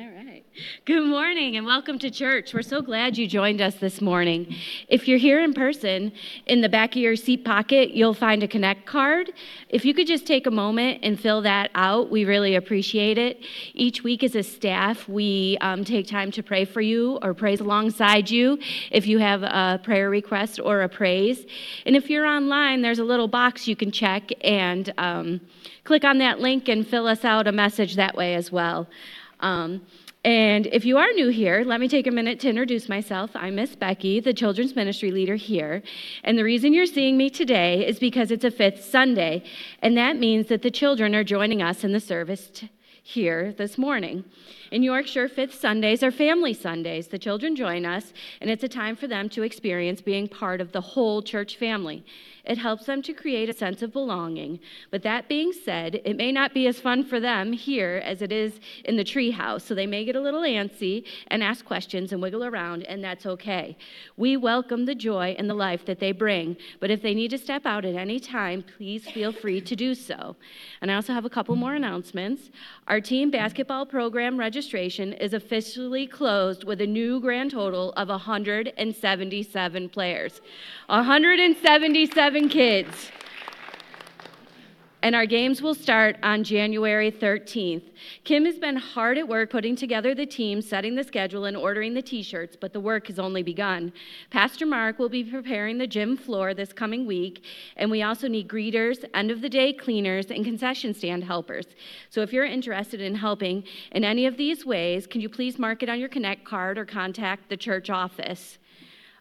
All right. Good morning and welcome to church. We're so glad you joined us this morning. If you're here in person, in the back of your seat pocket, you'll find a Connect card. If you could just take a moment and fill that out, we really appreciate it. Each week, as a staff, we um, take time to pray for you or praise alongside you if you have a prayer request or a praise. And if you're online, there's a little box you can check and um, click on that link and fill us out a message that way as well. Um, and if you are new here, let me take a minute to introduce myself. I'm Miss Becky, the children's ministry leader here. And the reason you're seeing me today is because it's a fifth Sunday, and that means that the children are joining us in the service t- here this morning. In Yorkshire, fifth Sundays are family Sundays. The children join us, and it's a time for them to experience being part of the whole church family. It helps them to create a sense of belonging. But that being said, it may not be as fun for them here as it is in the treehouse, so they may get a little antsy and ask questions and wiggle around, and that's okay. We welcome the joy and the life that they bring, but if they need to step out at any time, please feel free to do so. And I also have a couple more announcements. Our team basketball program registration is officially closed with a new grand total of 177 players. 177 kids. And our games will start on January 13th. Kim has been hard at work putting together the team, setting the schedule, and ordering the t shirts, but the work has only begun. Pastor Mark will be preparing the gym floor this coming week, and we also need greeters, end of the day cleaners, and concession stand helpers. So if you're interested in helping in any of these ways, can you please mark it on your Connect card or contact the church office?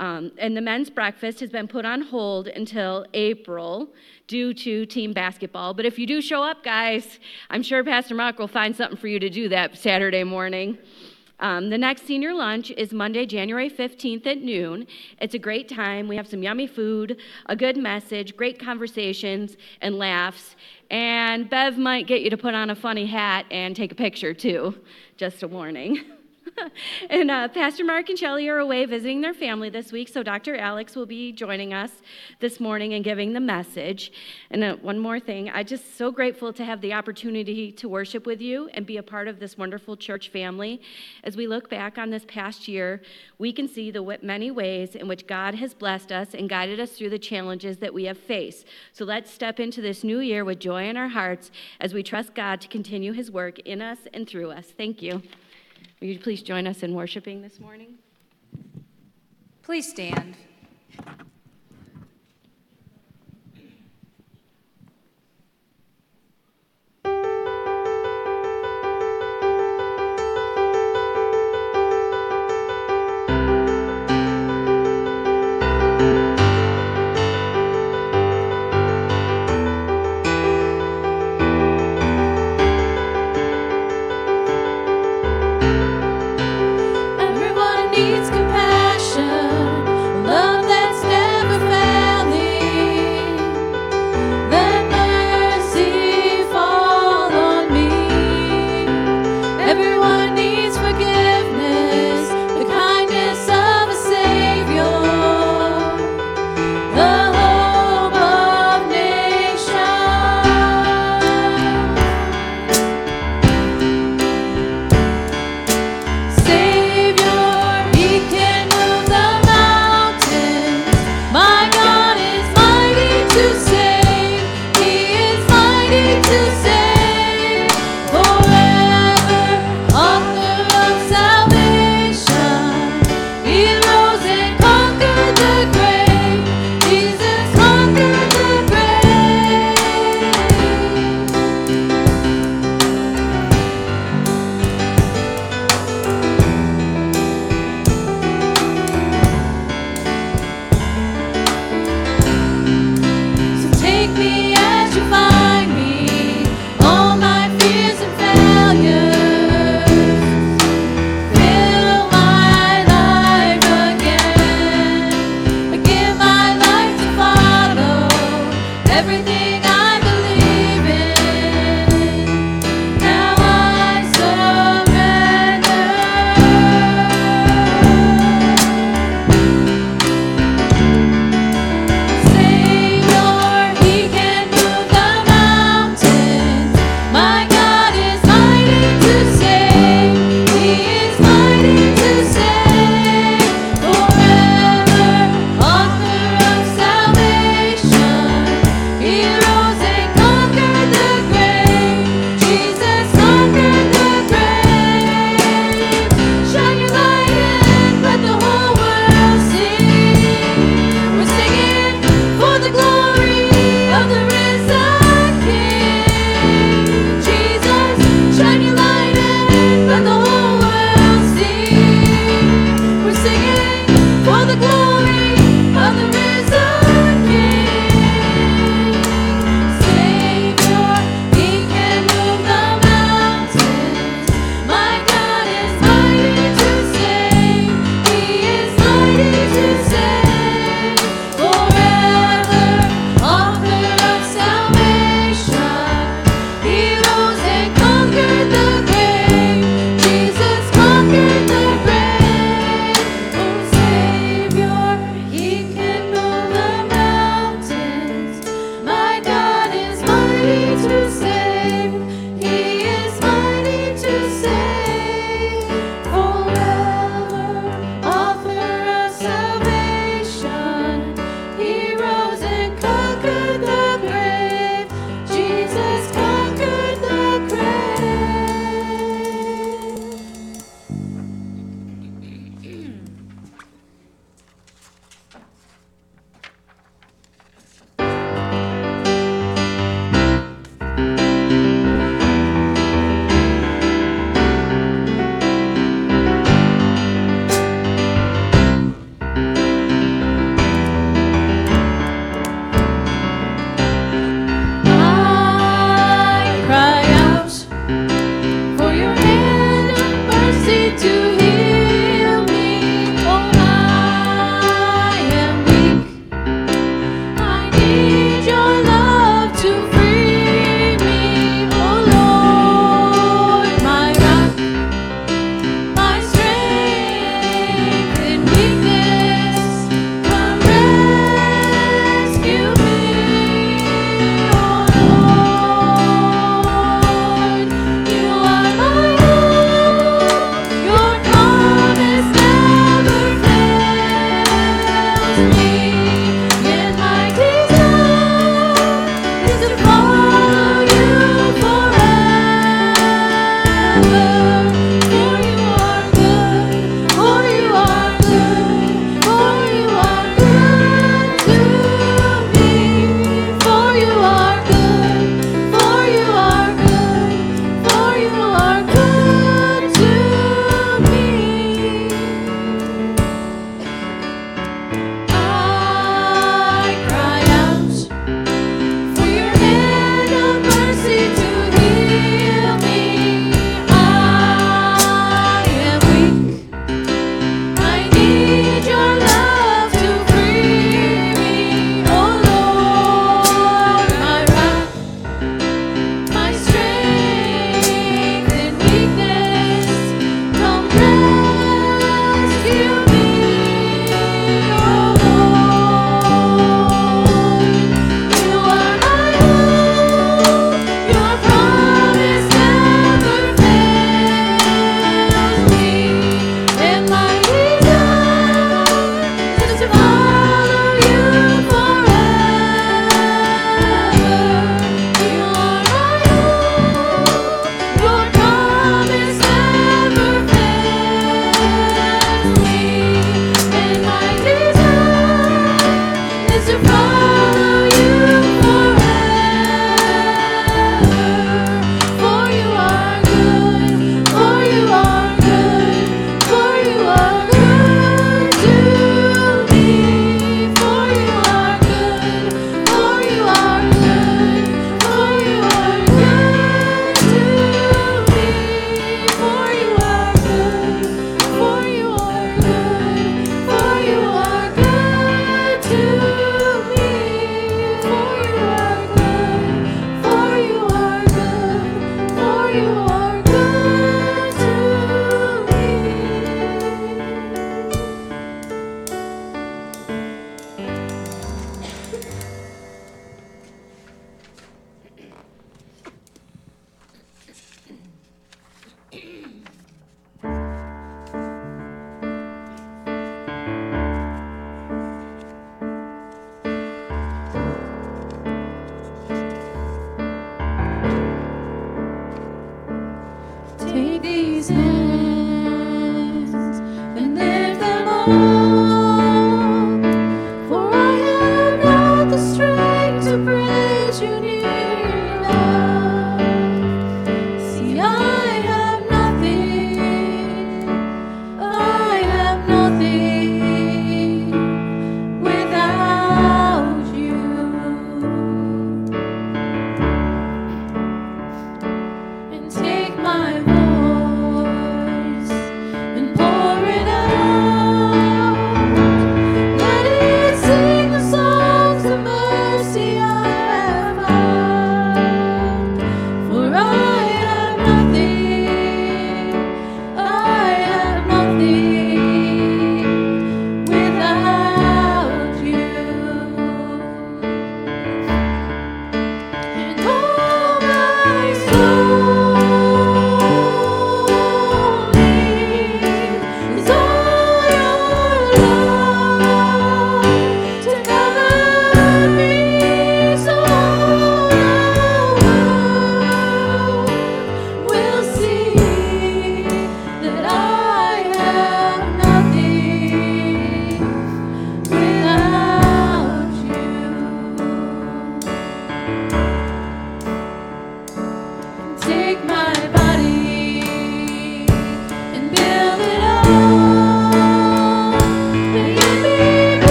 Um, and the men's breakfast has been put on hold until April due to team basketball. But if you do show up, guys, I'm sure Pastor Mark will find something for you to do that Saturday morning. Um, the next senior lunch is Monday, January 15th at noon. It's a great time. We have some yummy food, a good message, great conversations, and laughs. And Bev might get you to put on a funny hat and take a picture too. Just a warning. and uh, Pastor Mark and Shelley are away visiting their family this week, so Dr. Alex will be joining us this morning and giving the message. And uh, one more thing, I'm just so grateful to have the opportunity to worship with you and be a part of this wonderful church family. As we look back on this past year, we can see the many ways in which God has blessed us and guided us through the challenges that we have faced. So let's step into this new year with joy in our hearts as we trust God to continue his work in us and through us. Thank you. Will you please join us in worshiping this morning? Please stand.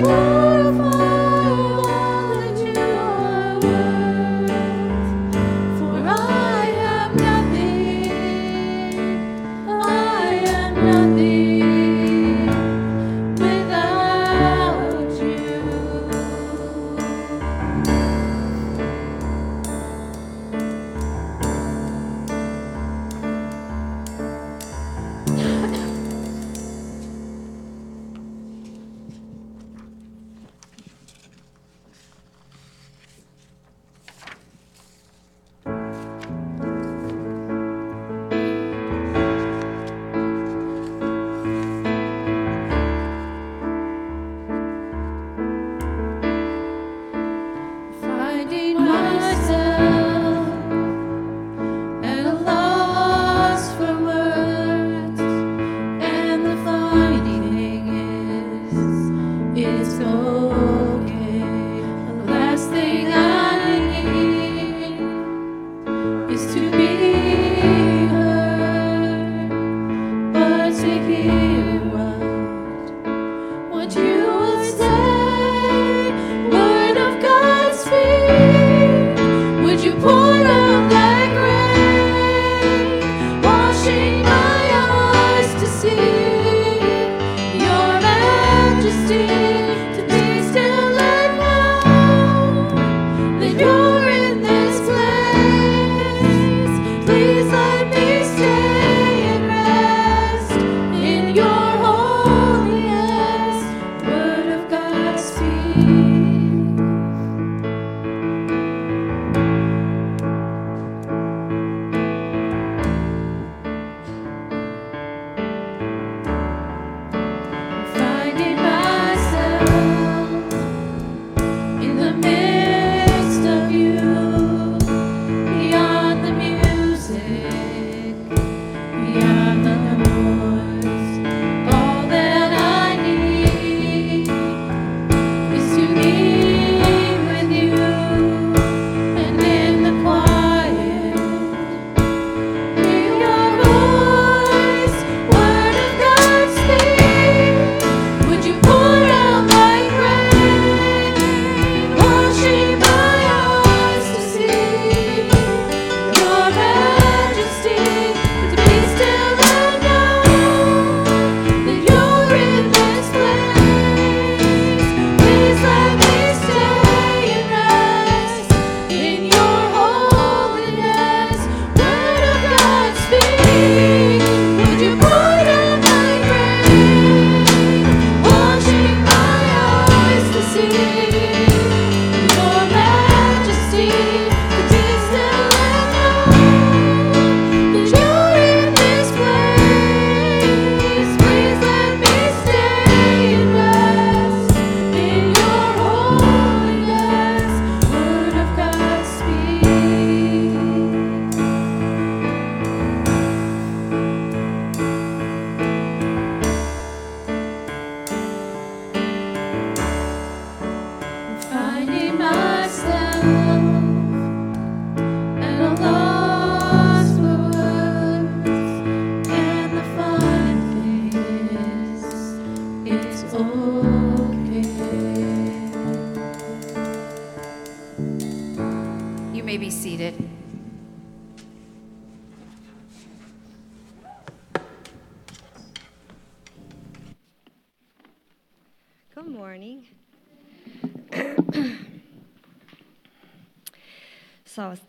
Woo!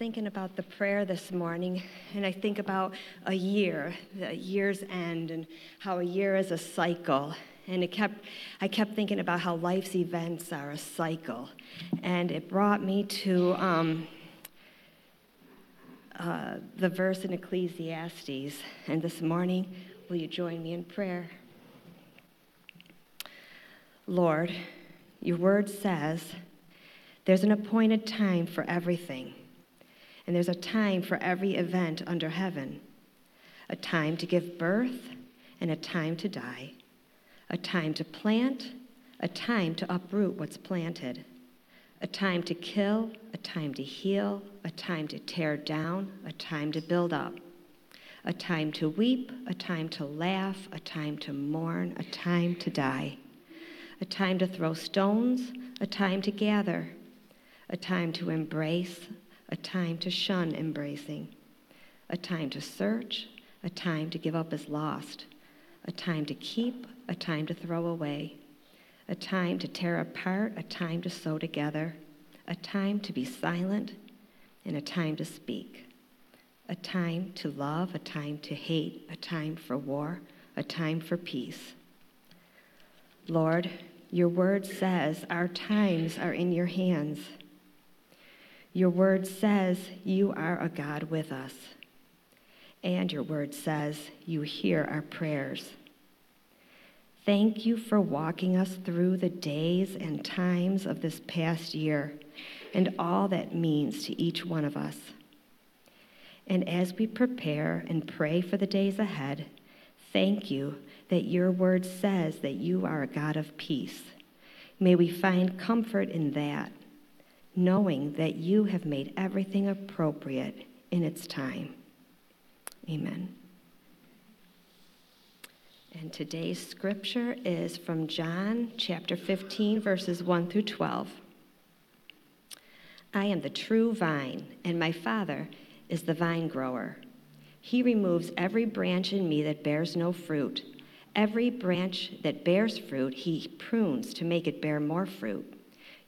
Thinking about the prayer this morning, and I think about a year, the year's end, and how a year is a cycle. And it kept, I kept thinking about how life's events are a cycle, and it brought me to um, uh, the verse in Ecclesiastes. And this morning, will you join me in prayer? Lord, your word says there's an appointed time for everything, and there's a time for every event under heaven a time to give birth and a time to die, a time to plant, a time to uproot what's planted, a time to kill, a time to heal, a time to tear down, a time to build up. A time to weep, a time to laugh, a time to mourn, a time to die a time to throw stones, a time to gather, a time to embrace, a time to shun embracing, a time to search, a time to give up as lost, a time to keep, a time to throw away, a time to tear apart, a time to sew together, a time to be silent, and a time to speak, a time to love, a time to hate, a time for war, a time for peace. Lord, your word says our times are in your hands. Your word says you are a God with us. And your word says you hear our prayers. Thank you for walking us through the days and times of this past year and all that means to each one of us. And as we prepare and pray for the days ahead, thank you that your word says that you are a God of peace. May we find comfort in that, knowing that you have made everything appropriate in its time. Amen. And today's scripture is from John chapter 15, verses 1 through 12. I am the true vine, and my Father is the vine grower. He removes every branch in me that bears no fruit, Every branch that bears fruit, he prunes to make it bear more fruit.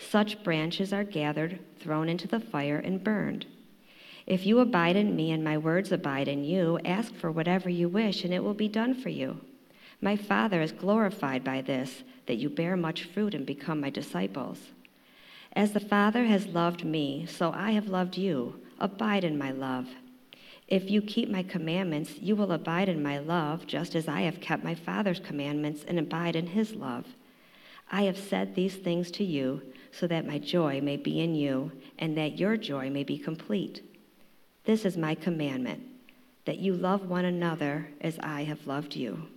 Such branches are gathered, thrown into the fire, and burned. If you abide in me and my words abide in you, ask for whatever you wish, and it will be done for you. My Father is glorified by this, that you bear much fruit and become my disciples. As the Father has loved me, so I have loved you. Abide in my love. If you keep my commandments, you will abide in my love, just as I have kept my Father's commandments and abide in his love. I have said these things to you, so that my joy may be in you, and that your joy may be complete. This is my commandment that you love one another as I have loved you.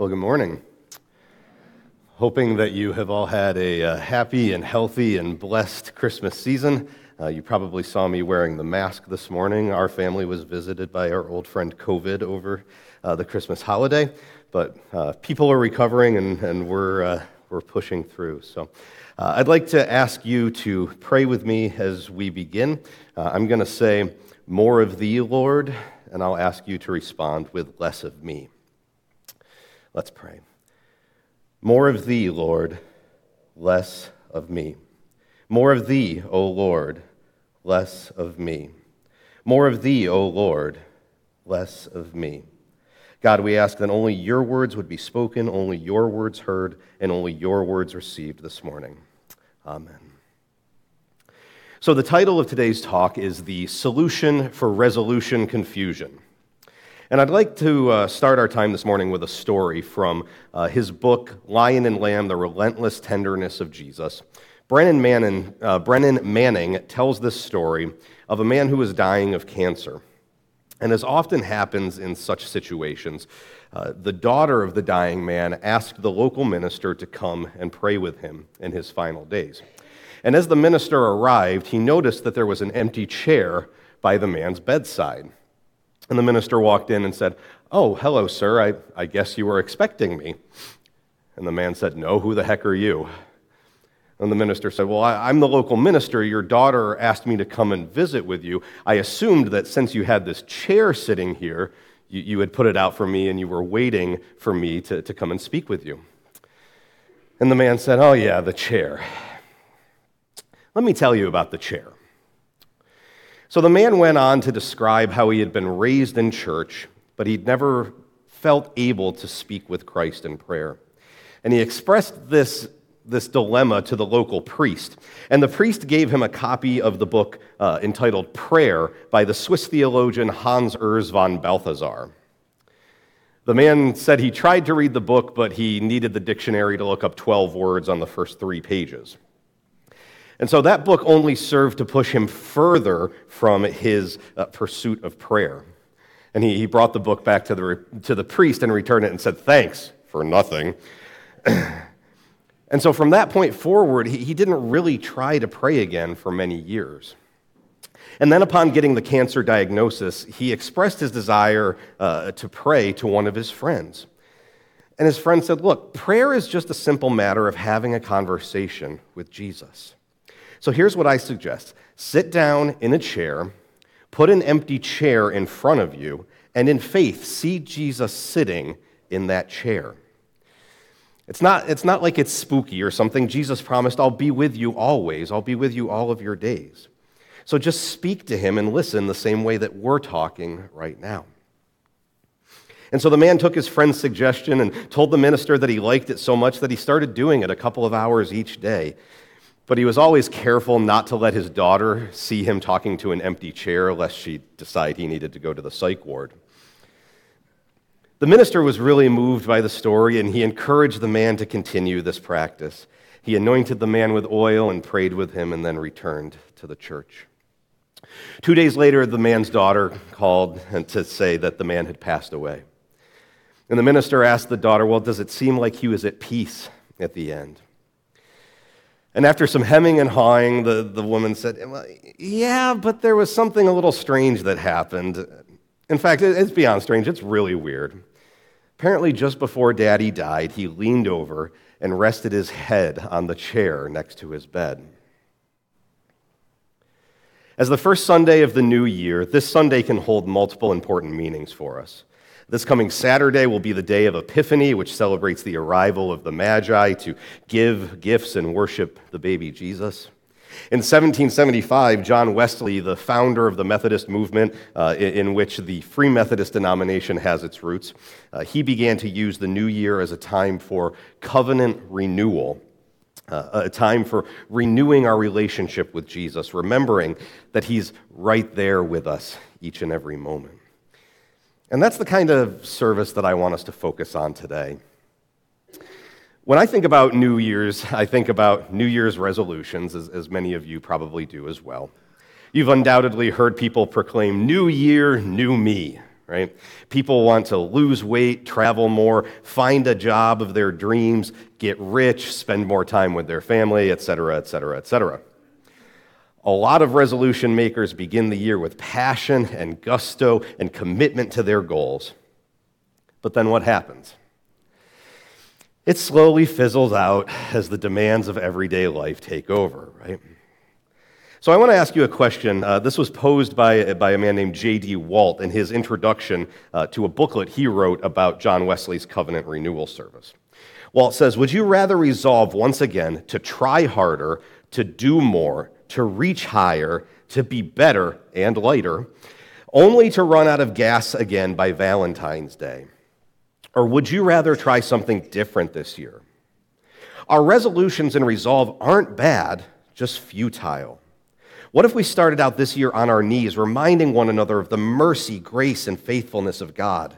Well, good morning. Hoping that you have all had a uh, happy and healthy and blessed Christmas season. Uh, you probably saw me wearing the mask this morning. Our family was visited by our old friend COVID over uh, the Christmas holiday, but uh, people are recovering and, and we're, uh, we're pushing through. So uh, I'd like to ask you to pray with me as we begin. I'm going to say, More of thee, Lord, and I'll ask you to respond with less of me. Let's pray. More of thee, Lord, less of me. More of thee, O Lord, less of me. More of thee, O Lord, less of me. God, we ask that only your words would be spoken, only your words heard, and only your words received this morning. Amen. So, the title of today's talk is The Solution for Resolution Confusion. And I'd like to uh, start our time this morning with a story from uh, his book, Lion and Lamb The Relentless Tenderness of Jesus. Brennan Manning, uh, Brennan Manning tells this story of a man who was dying of cancer. And as often happens in such situations, uh, the daughter of the dying man asked the local minister to come and pray with him in his final days. And as the minister arrived, he noticed that there was an empty chair by the man's bedside. And the minister walked in and said, Oh, hello, sir. I, I guess you were expecting me. And the man said, No, who the heck are you? And the minister said, Well, I, am the local minister. Your daughter asked me to come and visit with you. I assumed that since you had this chair sitting here, you, you had put it out for me and you were waiting for me to, to come and speak with you. And the man said, Oh, yeah, the chair. Let me tell you about the chair. So the man went on to describe how he had been raised in church, but he'd never felt able to speak with Christ in prayer. And he expressed this, this dilemma to the local priest. And the priest gave him a copy of the book uh, entitled Prayer by the Swiss theologian Hans Urs von Balthasar. The man said he tried to read the book, but he needed the dictionary to look up 12 words on the first three pages. And so that book only served to push him further from his uh, pursuit of prayer. And he, he brought the book back to the, to the priest and returned it and said, Thanks for nothing. and so from that point forward, he, he didn't really try to pray again for many years. And then, upon getting the cancer diagnosis, he expressed his desire uh, to pray to one of his friends. And his friend said, Look, prayer is just a simple matter of having a conversation with Jesus. So here's what I suggest sit down in a chair, put an empty chair in front of you, and in faith, see Jesus sitting in that chair. It's not, it's not like it's spooky or something. Jesus promised, I'll be with you always, I'll be with you all of your days. So just speak to him and listen the same way that we're talking right now. And so the man took his friend's suggestion and told the minister that he liked it so much that he started doing it a couple of hours each day. But he was always careful not to let his daughter see him talking to an empty chair lest she decide he needed to go to the psych ward. The minister was really moved by the story and he encouraged the man to continue this practice. He anointed the man with oil and prayed with him and then returned to the church. Two days later, the man's daughter called to say that the man had passed away. And the minister asked the daughter, Well, does it seem like he was at peace at the end? And after some hemming and hawing, the, the woman said, well, Yeah, but there was something a little strange that happened. In fact, it's beyond strange, it's really weird. Apparently, just before daddy died, he leaned over and rested his head on the chair next to his bed. As the first Sunday of the new year, this Sunday can hold multiple important meanings for us. This coming Saturday will be the day of Epiphany, which celebrates the arrival of the Magi to give gifts and worship the baby Jesus. In 1775, John Wesley, the founder of the Methodist movement, uh, in which the Free Methodist denomination has its roots, uh, he began to use the new year as a time for covenant renewal uh, a time for renewing our relationship with Jesus, remembering that He's right there with us each and every moment. And that's the kind of service that I want us to focus on today. When I think about New Year's, I think about New Year's resolutions, as, as many of you probably do as well. You've undoubtedly heard people proclaim, New Year, New Me, right? People want to lose weight, travel more, find a job of their dreams, get rich, spend more time with their family, etc., etc., etc. A lot of resolution makers begin the year with passion and gusto and commitment to their goals. But then what happens? It slowly fizzles out as the demands of everyday life take over, right? So I want to ask you a question. Uh, this was posed by, by a man named J.D. Walt in his introduction uh, to a booklet he wrote about John Wesley's covenant renewal service. Walt says, Would you rather resolve once again to try harder, to do more, to reach higher, to be better and lighter, only to run out of gas again by Valentine's Day? Or would you rather try something different this year? Our resolutions and resolve aren't bad, just futile. What if we started out this year on our knees, reminding one another of the mercy, grace, and faithfulness of God?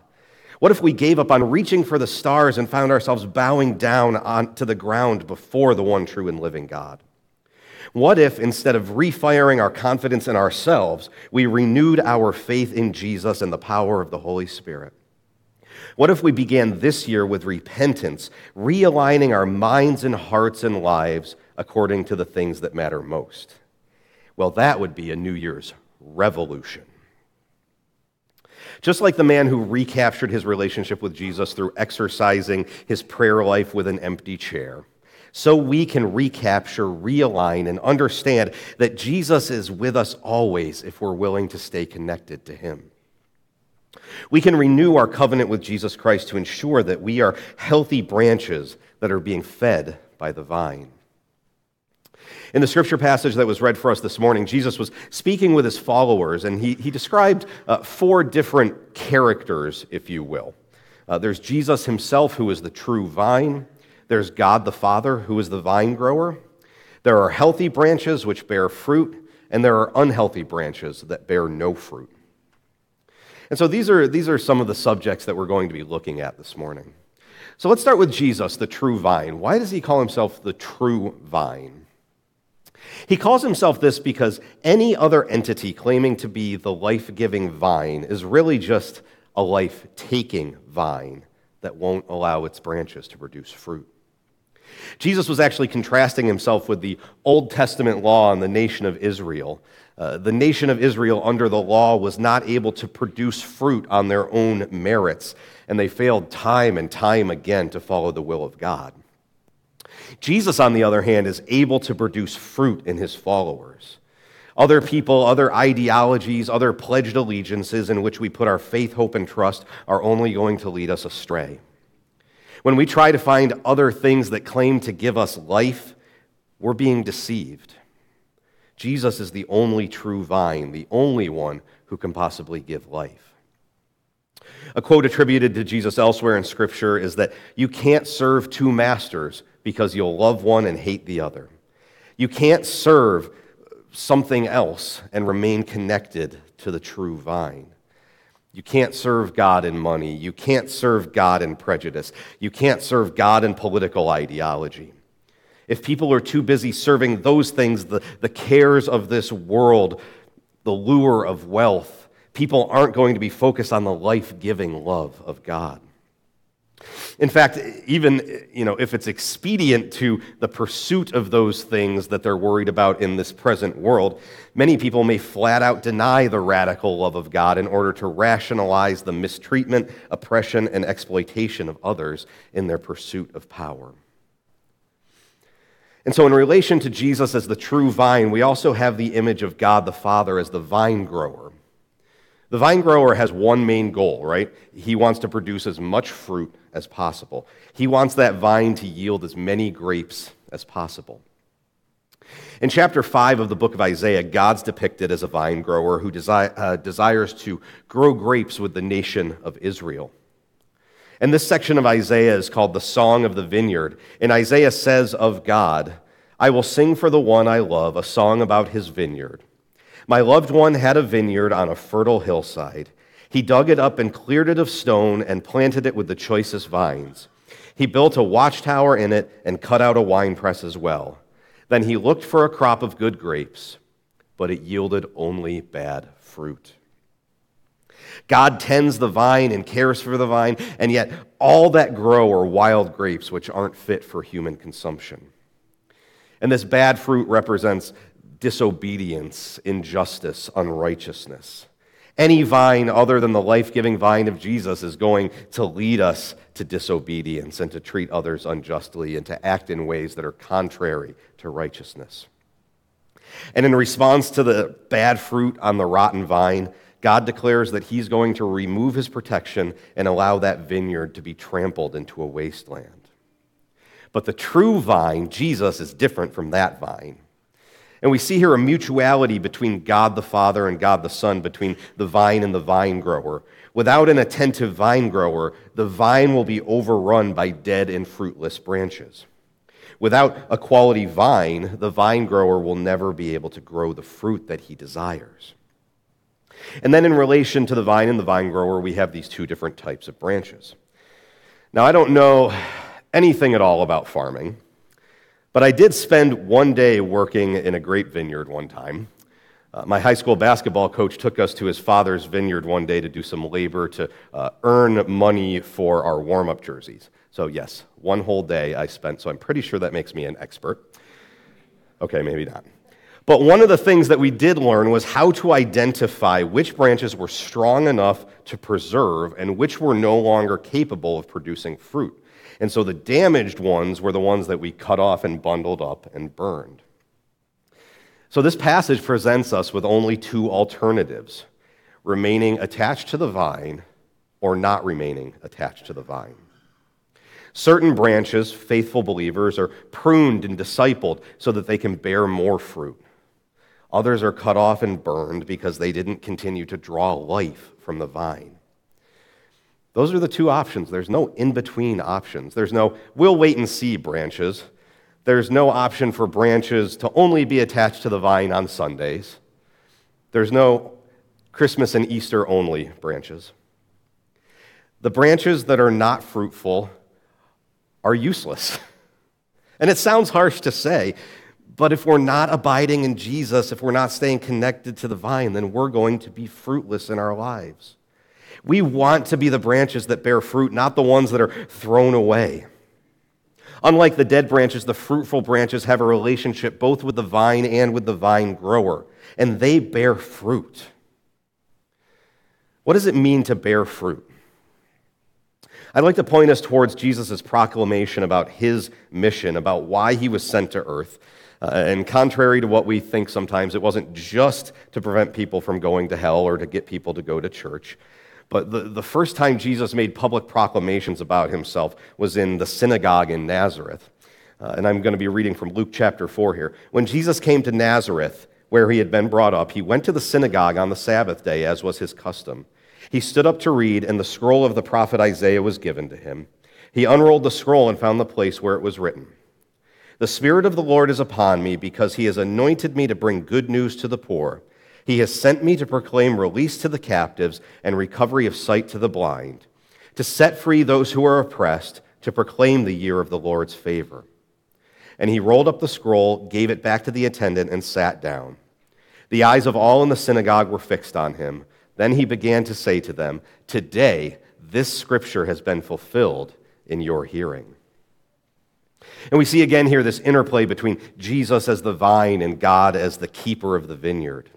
What if we gave up on reaching for the stars and found ourselves bowing down onto the ground before the one true and living God? What if, instead of refiring our confidence in ourselves, we renewed our faith in Jesus and the power of the Holy Spirit? What if we began this year with repentance, realigning our minds and hearts and lives according to the things that matter most? Well, that would be a New Year's revolution. Just like the man who recaptured his relationship with Jesus through exercising his prayer life with an empty chair, so we can recapture, realign, and understand that Jesus is with us always if we're willing to stay connected to him. We can renew our covenant with Jesus Christ to ensure that we are healthy branches that are being fed by the vine. In the scripture passage that was read for us this morning, Jesus was speaking with his followers, and he, he described uh, four different characters, if you will. Uh, there's Jesus himself, who is the true vine. There's God the Father, who is the vine grower. There are healthy branches which bear fruit, and there are unhealthy branches that bear no fruit. And so these are, these are some of the subjects that we're going to be looking at this morning. So let's start with Jesus, the true vine. Why does he call himself the true vine? He calls himself this because any other entity claiming to be the life giving vine is really just a life taking vine that won't allow its branches to produce fruit. Jesus was actually contrasting himself with the Old Testament law and the nation of Israel. Uh, the nation of Israel, under the law, was not able to produce fruit on their own merits, and they failed time and time again to follow the will of God. Jesus, on the other hand, is able to produce fruit in his followers. Other people, other ideologies, other pledged allegiances in which we put our faith, hope, and trust are only going to lead us astray. When we try to find other things that claim to give us life, we're being deceived. Jesus is the only true vine, the only one who can possibly give life. A quote attributed to Jesus elsewhere in Scripture is that you can't serve two masters because you'll love one and hate the other. You can't serve something else and remain connected to the true vine. You can't serve God in money. You can't serve God in prejudice. You can't serve God in political ideology. If people are too busy serving those things, the, the cares of this world, the lure of wealth, people aren't going to be focused on the life giving love of God. In fact, even you know, if it's expedient to the pursuit of those things that they're worried about in this present world, many people may flat out deny the radical love of God in order to rationalize the mistreatment, oppression, and exploitation of others in their pursuit of power. And so, in relation to Jesus as the true vine, we also have the image of God the Father as the vine grower. The vine grower has one main goal, right? He wants to produce as much fruit as possible. He wants that vine to yield as many grapes as possible. In chapter 5 of the book of Isaiah, God's depicted as a vine grower who desi- uh, desires to grow grapes with the nation of Israel. And this section of Isaiah is called the Song of the Vineyard. And Isaiah says of God, I will sing for the one I love a song about his vineyard. My loved one had a vineyard on a fertile hillside. He dug it up and cleared it of stone and planted it with the choicest vines. He built a watchtower in it and cut out a winepress as well. Then he looked for a crop of good grapes, but it yielded only bad fruit. God tends the vine and cares for the vine, and yet all that grow are wild grapes which aren't fit for human consumption. And this bad fruit represents disobedience, injustice, unrighteousness. Any vine other than the life giving vine of Jesus is going to lead us to disobedience and to treat others unjustly and to act in ways that are contrary to righteousness. And in response to the bad fruit on the rotten vine, God declares that He's going to remove His protection and allow that vineyard to be trampled into a wasteland. But the true vine, Jesus, is different from that vine. And we see here a mutuality between God the Father and God the Son, between the vine and the vine grower. Without an attentive vine grower, the vine will be overrun by dead and fruitless branches. Without a quality vine, the vine grower will never be able to grow the fruit that he desires. And then, in relation to the vine and the vine grower, we have these two different types of branches. Now, I don't know anything at all about farming. But I did spend one day working in a grape vineyard one time. Uh, my high school basketball coach took us to his father's vineyard one day to do some labor to uh, earn money for our warm up jerseys. So, yes, one whole day I spent, so I'm pretty sure that makes me an expert. Okay, maybe not. But one of the things that we did learn was how to identify which branches were strong enough to preserve and which were no longer capable of producing fruit. And so the damaged ones were the ones that we cut off and bundled up and burned. So this passage presents us with only two alternatives remaining attached to the vine or not remaining attached to the vine. Certain branches, faithful believers, are pruned and discipled so that they can bear more fruit. Others are cut off and burned because they didn't continue to draw life from the vine. Those are the two options. There's no in between options. There's no we'll wait and see branches. There's no option for branches to only be attached to the vine on Sundays. There's no Christmas and Easter only branches. The branches that are not fruitful are useless. And it sounds harsh to say, But if we're not abiding in Jesus, if we're not staying connected to the vine, then we're going to be fruitless in our lives. We want to be the branches that bear fruit, not the ones that are thrown away. Unlike the dead branches, the fruitful branches have a relationship both with the vine and with the vine grower, and they bear fruit. What does it mean to bear fruit? I'd like to point us towards Jesus' proclamation about his mission, about why he was sent to earth. Uh, and contrary to what we think sometimes, it wasn't just to prevent people from going to hell or to get people to go to church. But the, the first time Jesus made public proclamations about himself was in the synagogue in Nazareth. Uh, and I'm going to be reading from Luke chapter 4 here. When Jesus came to Nazareth, where he had been brought up, he went to the synagogue on the Sabbath day, as was his custom. He stood up to read, and the scroll of the prophet Isaiah was given to him. He unrolled the scroll and found the place where it was written The Spirit of the Lord is upon me, because he has anointed me to bring good news to the poor. He has sent me to proclaim release to the captives and recovery of sight to the blind, to set free those who are oppressed, to proclaim the year of the Lord's favor. And he rolled up the scroll, gave it back to the attendant, and sat down. The eyes of all in the synagogue were fixed on him. Then he began to say to them, Today this scripture has been fulfilled in your hearing. And we see again here this interplay between Jesus as the vine and God as the keeper of the vineyard.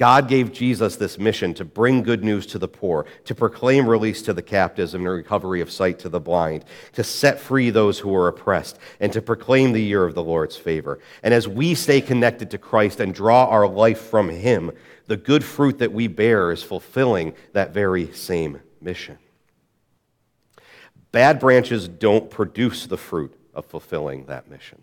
God gave Jesus this mission to bring good news to the poor, to proclaim release to the captives and recovery of sight to the blind, to set free those who are oppressed, and to proclaim the year of the Lord's favor. And as we stay connected to Christ and draw our life from Him, the good fruit that we bear is fulfilling that very same mission. Bad branches don't produce the fruit of fulfilling that mission.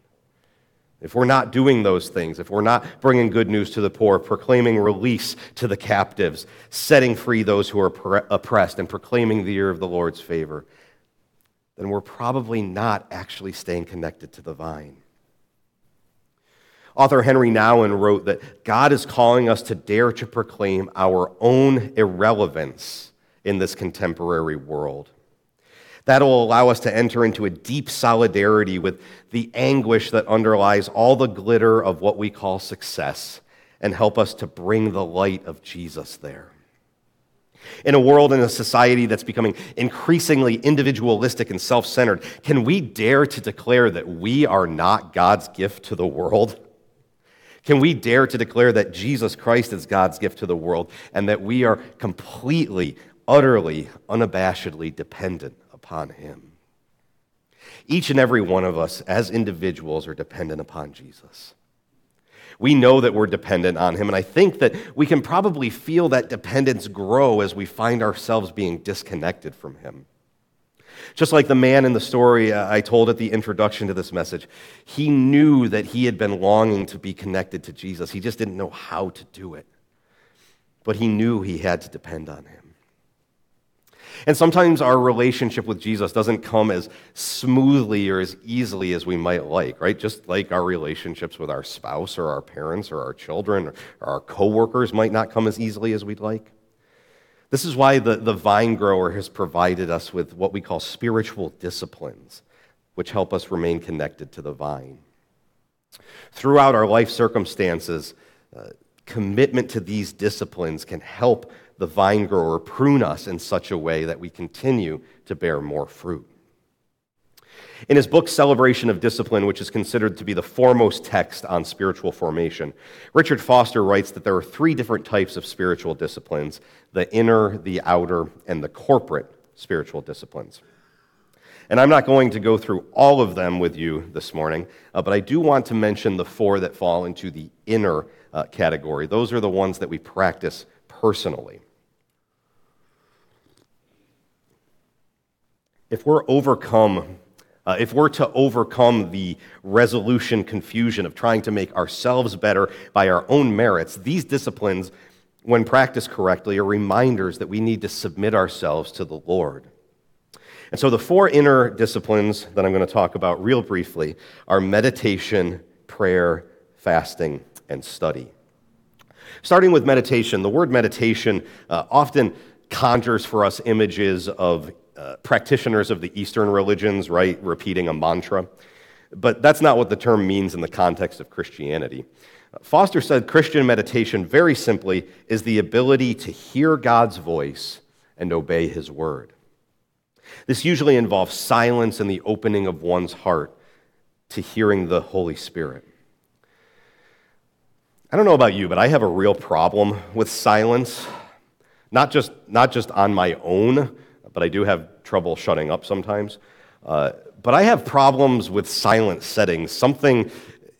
If we're not doing those things, if we're not bringing good news to the poor, proclaiming release to the captives, setting free those who are oppressed, and proclaiming the year of the Lord's favor, then we're probably not actually staying connected to the vine. Author Henri Nouwen wrote that God is calling us to dare to proclaim our own irrelevance in this contemporary world. That'll allow us to enter into a deep solidarity with the anguish that underlies all the glitter of what we call success and help us to bring the light of Jesus there. In a world and a society that's becoming increasingly individualistic and self centered, can we dare to declare that we are not God's gift to the world? Can we dare to declare that Jesus Christ is God's gift to the world and that we are completely, utterly, unabashedly dependent upon him. Each and every one of us, as individuals, are dependent upon Jesus. We know that we're dependent on him, and I think that we can probably feel that dependence grow as we find ourselves being disconnected from him. Just like the man in the story uh, I told at the introduction to this message, he knew that he had been longing to be connected to Jesus. He just didn't know how to do it. But he knew he had to depend on him. And sometimes our relationship with Jesus doesn't come as smoothly or as easily as we might like, right? Just like our relationships with our spouse or our parents or our children or our coworkers might not come as easily as we'd like. This is why the, the vine grower has provided us with what we call spiritual disciplines, which help us remain connected to the vine. Throughout our life circumstances, uh, commitment to these disciplines can help the vine grower prune us in such a way that we continue to bear more fruit. In his book, Celebration of Discipline, which is considered to be the foremost text on spiritual formation, Richard Foster writes that there are three different types of spiritual disciplines the inner, the outer, and the corporate spiritual disciplines. And I'm not going to go through all of them with you this morning, uh, but I do want to mention the four that fall into the inner uh, category. Those are the ones that we practice personally. If we're overcome, uh, if we're to overcome the resolution confusion of trying to make ourselves better by our own merits, these disciplines, when practiced correctly, are reminders that we need to submit ourselves to the Lord. And so the four inner disciplines that I'm going to talk about real briefly are meditation, prayer, fasting, and study. Starting with meditation, the word meditation uh, often conjures for us images of uh, practitioners of the Eastern religions, right, repeating a mantra. but that's not what the term means in the context of Christianity. Foster said Christian meditation, very simply, is the ability to hear God's voice and obey his word. This usually involves silence and the opening of one's heart to hearing the Holy Spirit. I don't know about you, but I have a real problem with silence. Not just, not just on my own, but I do have trouble shutting up sometimes. Uh, but I have problems with silent settings. Something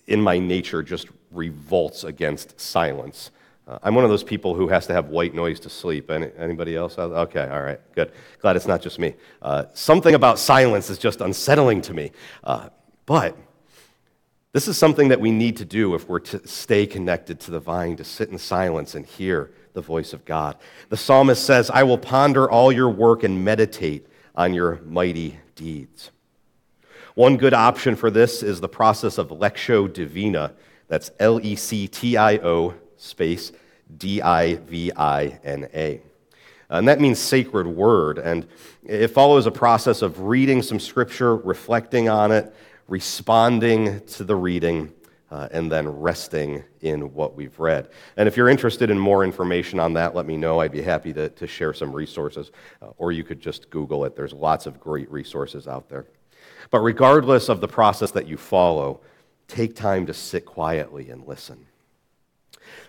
in my nature just revolts against silence. Uh, I'm one of those people who has to have white noise to sleep. Any, anybody else? Okay, all right, good. Glad it's not just me. Uh, something about silence is just unsettling to me. Uh, but this is something that we need to do if we're to stay connected to the vine, to sit in silence and hear the voice of God. The psalmist says, I will ponder all your work and meditate on your mighty deeds. One good option for this is the process of Lectio Divina. That's L E C T I O space D I V I N A. And that means sacred word. And it follows a process of reading some scripture, reflecting on it, responding to the reading, uh, and then resting in what we've read. And if you're interested in more information on that, let me know. I'd be happy to, to share some resources. Uh, or you could just Google it. There's lots of great resources out there. But regardless of the process that you follow, take time to sit quietly and listen.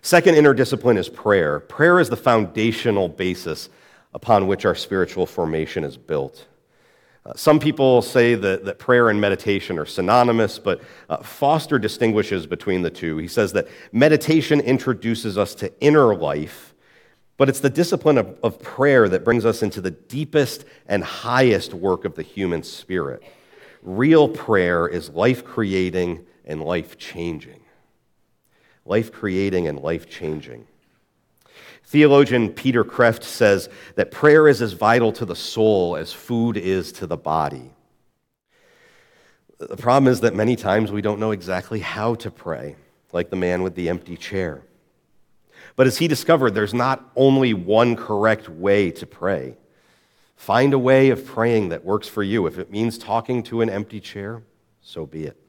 Second inner discipline is prayer. Prayer is the foundational basis upon which our spiritual formation is built. Uh, some people say that, that prayer and meditation are synonymous, but uh, Foster distinguishes between the two. He says that meditation introduces us to inner life, but it's the discipline of, of prayer that brings us into the deepest and highest work of the human spirit. Real prayer is life creating and life changing. Life creating and life changing. Theologian Peter Kreeft says that prayer is as vital to the soul as food is to the body. The problem is that many times we don't know exactly how to pray, like the man with the empty chair. But as he discovered, there's not only one correct way to pray. Find a way of praying that works for you. If it means talking to an empty chair, so be it.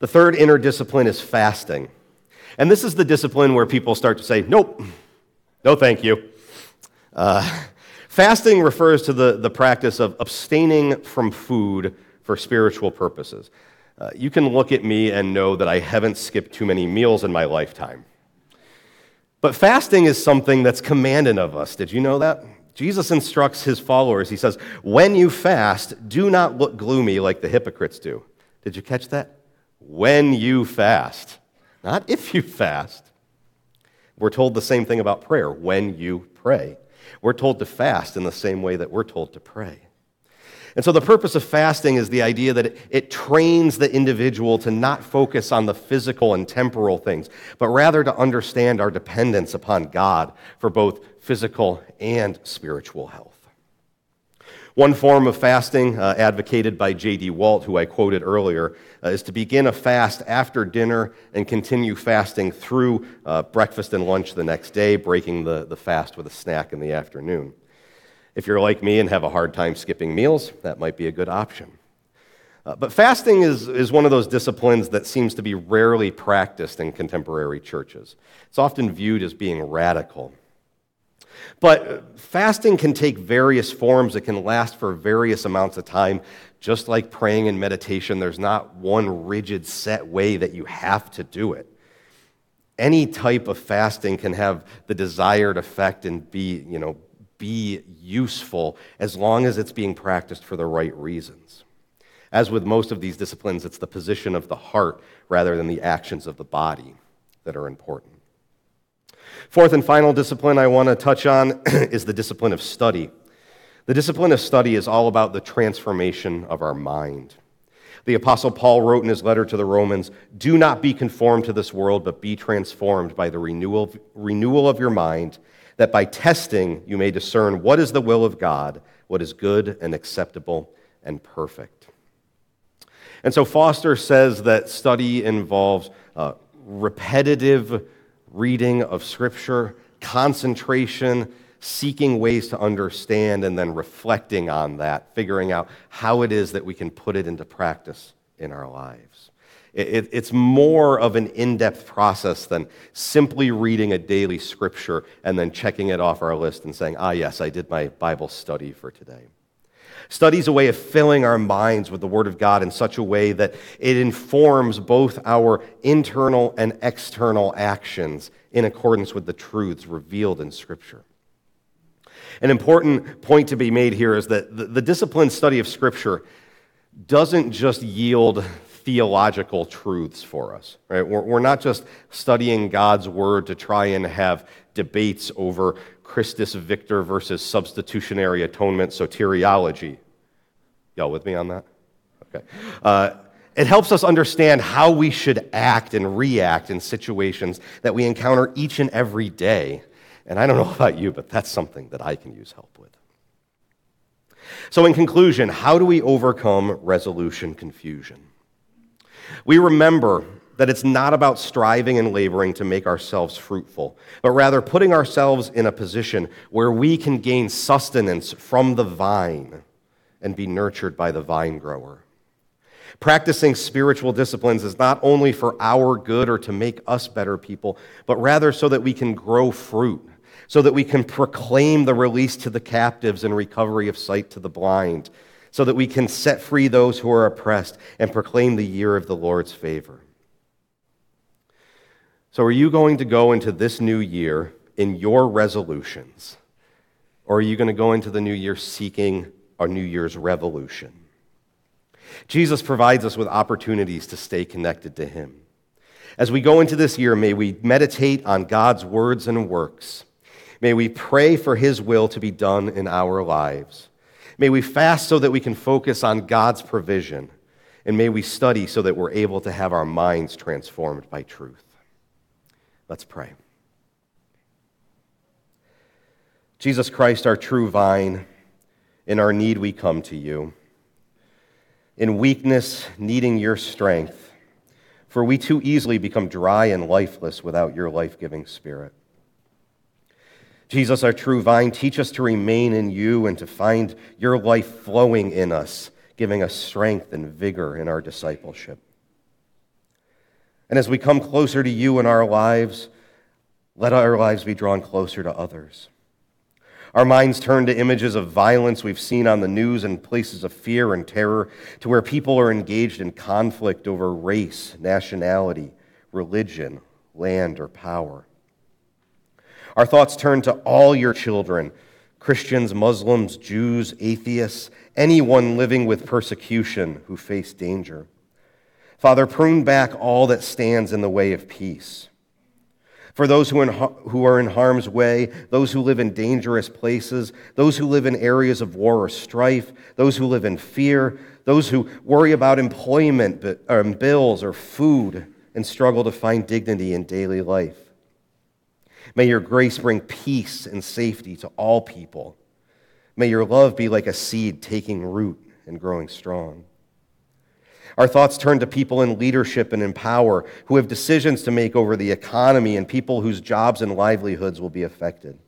The third inner discipline is fasting. And this is the discipline where people start to say, nope, no thank you. Uh, fasting refers to the, the practice of abstaining from food for spiritual purposes. Uh, you can look at me and know that I haven't skipped too many meals in my lifetime. But fasting is something that's commanded of us. Did you know that? Jesus instructs his followers. He says, When you fast, do not look gloomy like the hypocrites do. Did you catch that? When you fast, not if you fast. We're told the same thing about prayer when you pray. We're told to fast in the same way that we're told to pray. And so, the purpose of fasting is the idea that it, it, trains the individual to not focus on the physical and temporal things, but rather to understand our dependence upon God for both physical and spiritual health. One form of fasting, uh, advocated by J.D. Walt, who I quoted earlier, uh, is to begin a fast after dinner and continue fasting through uh, breakfast and lunch the next day, breaking the, the fast with a snack in the afternoon. If you're like me and have a hard time skipping meals, that might be a good option. Uh, but fasting is, is one of those disciplines that seems to be rarely practiced in contemporary churches. It's often viewed as being radical. But uh, fasting can take various forms, it can last for various amounts of time. Just like praying and meditation, there's not one rigid set way that you have to do it. Any type of fasting can have the desired effect and be, you know, be useful as long as it's being practiced for the right reasons. As with most of these disciplines, it's the position of the heart rather than the actions of the body that are important. Fourth and final discipline I want to touch on is the discipline of study. The discipline of study is all about the transformation of our mind. The Apostle Paul wrote in his letter to the Romans Do not be conformed to this world, but be transformed by the renewal, renewal of your mind, that by testing you may discern what is the will of God, what is good and acceptable and perfect. And so Foster says that study involves uh, repetitive reading of Scripture, concentration, seeking ways to understand and then reflecting on that, figuring out how it is that we can put it into practice in our lives. It, it, it's more of an in depth process than simply reading a daily scripture and then checking it off our list and saying, ah, yes, I did my Bible study for today. Study is a way of filling our minds with the Word of God in such a way that it informs both our internal and external actions in accordance with the truths revealed in Scripture. An important point to be made here is that the, the disciplined study of Scripture doesn't just yield theological truths for us, right? We're, we're not just studying God's Word to try and have debates over Christus Victor versus substitutionary atonement soteriology. Y'all with me on that? Okay. Uh, it helps us understand how we should act and react in situations that we encounter each and every day. And I don't know about you, but that's something that I can use help with. So, in conclusion, how do we overcome resolution confusion? We remember that it's not about striving and laboring to make ourselves fruitful, but rather putting ourselves in a position where we can gain sustenance from the vine and be nurtured by the vine grower. Practicing spiritual disciplines is not only for our good or to make us better people, but rather so that we can grow fruit, so that we can proclaim the release to the captives and recovery of sight to the blind, so that we can set free those who are oppressed and proclaim the year of the Lord's favor. So, are you going to go into this new year in your resolutions? Or are you going to go into the new year seeking a New Year's revolution? Jesus provides us with opportunities to stay connected to Him. As we go into this year, may we meditate on God's words and works. May we pray for His will to be done in our lives. May we fast so that we can focus on God's provision. And may we study so that we're able to have our minds transformed by truth. Let's pray. Jesus Christ, our true vine, in our need we come to you. In weakness, needing your strength, for we too easily become dry and lifeless without your life giving spirit. Jesus, our true vine, teach us to remain in you and to find your life flowing in us, giving us strength and vigor in our discipleship. And as we come closer to you in our lives, let our lives be drawn closer to others. Our minds turn to images of violence we've seen on the news and places of fear and terror, to where people are engaged in conflict over race, nationality, religion, land, or power. Our thoughts turn to all your children Christians, Muslims, Jews, atheists, anyone living with persecution who face danger. Father, prune back all that stands in the way of peace. For those who, in, who are in harm's way, those who live in dangerous places, those who live in areas of war or strife, those who live in fear, those who worry about employment, um, bills, or food, and struggle to find dignity in daily life. May your grace bring peace and safety to all people. May your love be like a seed taking root and growing strong. Our thoughts turn to people in leadership and in power who have decisions to make over the economy and people whose jobs and livelihoods will be affected.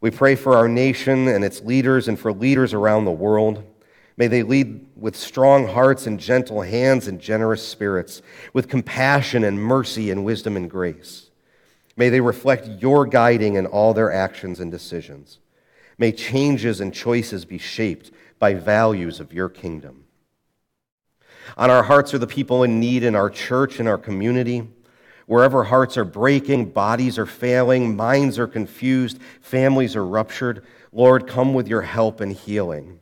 We pray for our nation and its leaders and for leaders around the world. May they lead with strong hearts and gentle hands and generous spirits, with compassion and mercy and wisdom and grace. May they reflect your guiding in all their actions and decisions. May changes and choices be shaped by values of your kingdom. On our hearts are the people in need in our church and our community. Wherever hearts are breaking, bodies are failing, minds are confused, families are ruptured, Lord, come with your help and healing.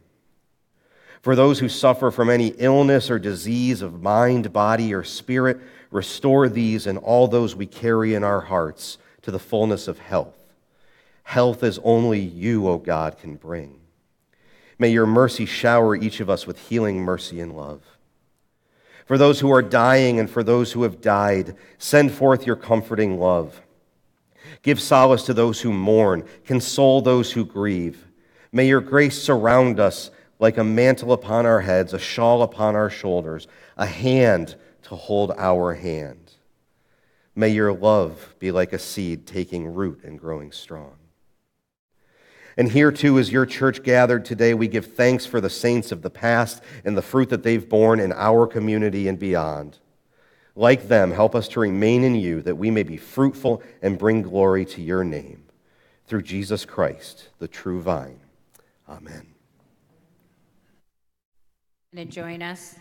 For those who suffer from any illness or disease of mind, body, or spirit, restore these and all those we carry in our hearts to the fullness of health. Health as only you, O God, can bring. May your mercy shower each of us with healing mercy and love. For those who are dying and for those who have died, send forth your comforting love. Give solace to those who mourn, console those who grieve. May your grace surround us like a mantle upon our heads, a shawl upon our shoulders, a hand to hold our hand. May your love be like a seed taking root and growing strong. And here too as your church gathered today. We give thanks for the saints of the past and the fruit that they've borne in our community and beyond. Like them, help us to remain in you that we may be fruitful and bring glory to your name. Through Jesus Christ, the true vine. Amen. And join us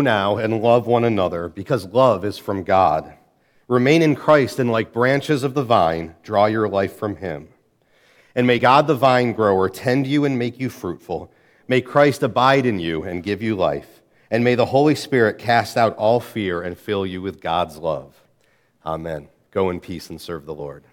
Now and love one another, because love is from God. Remain in Christ, and like branches of the vine, draw your life from Him. And may God, the vine grower, tend you and make you fruitful. May Christ abide in you and give you life. And may the Holy Spirit cast out all fear and fill you with God's love. Amen. Go in peace and serve the Lord.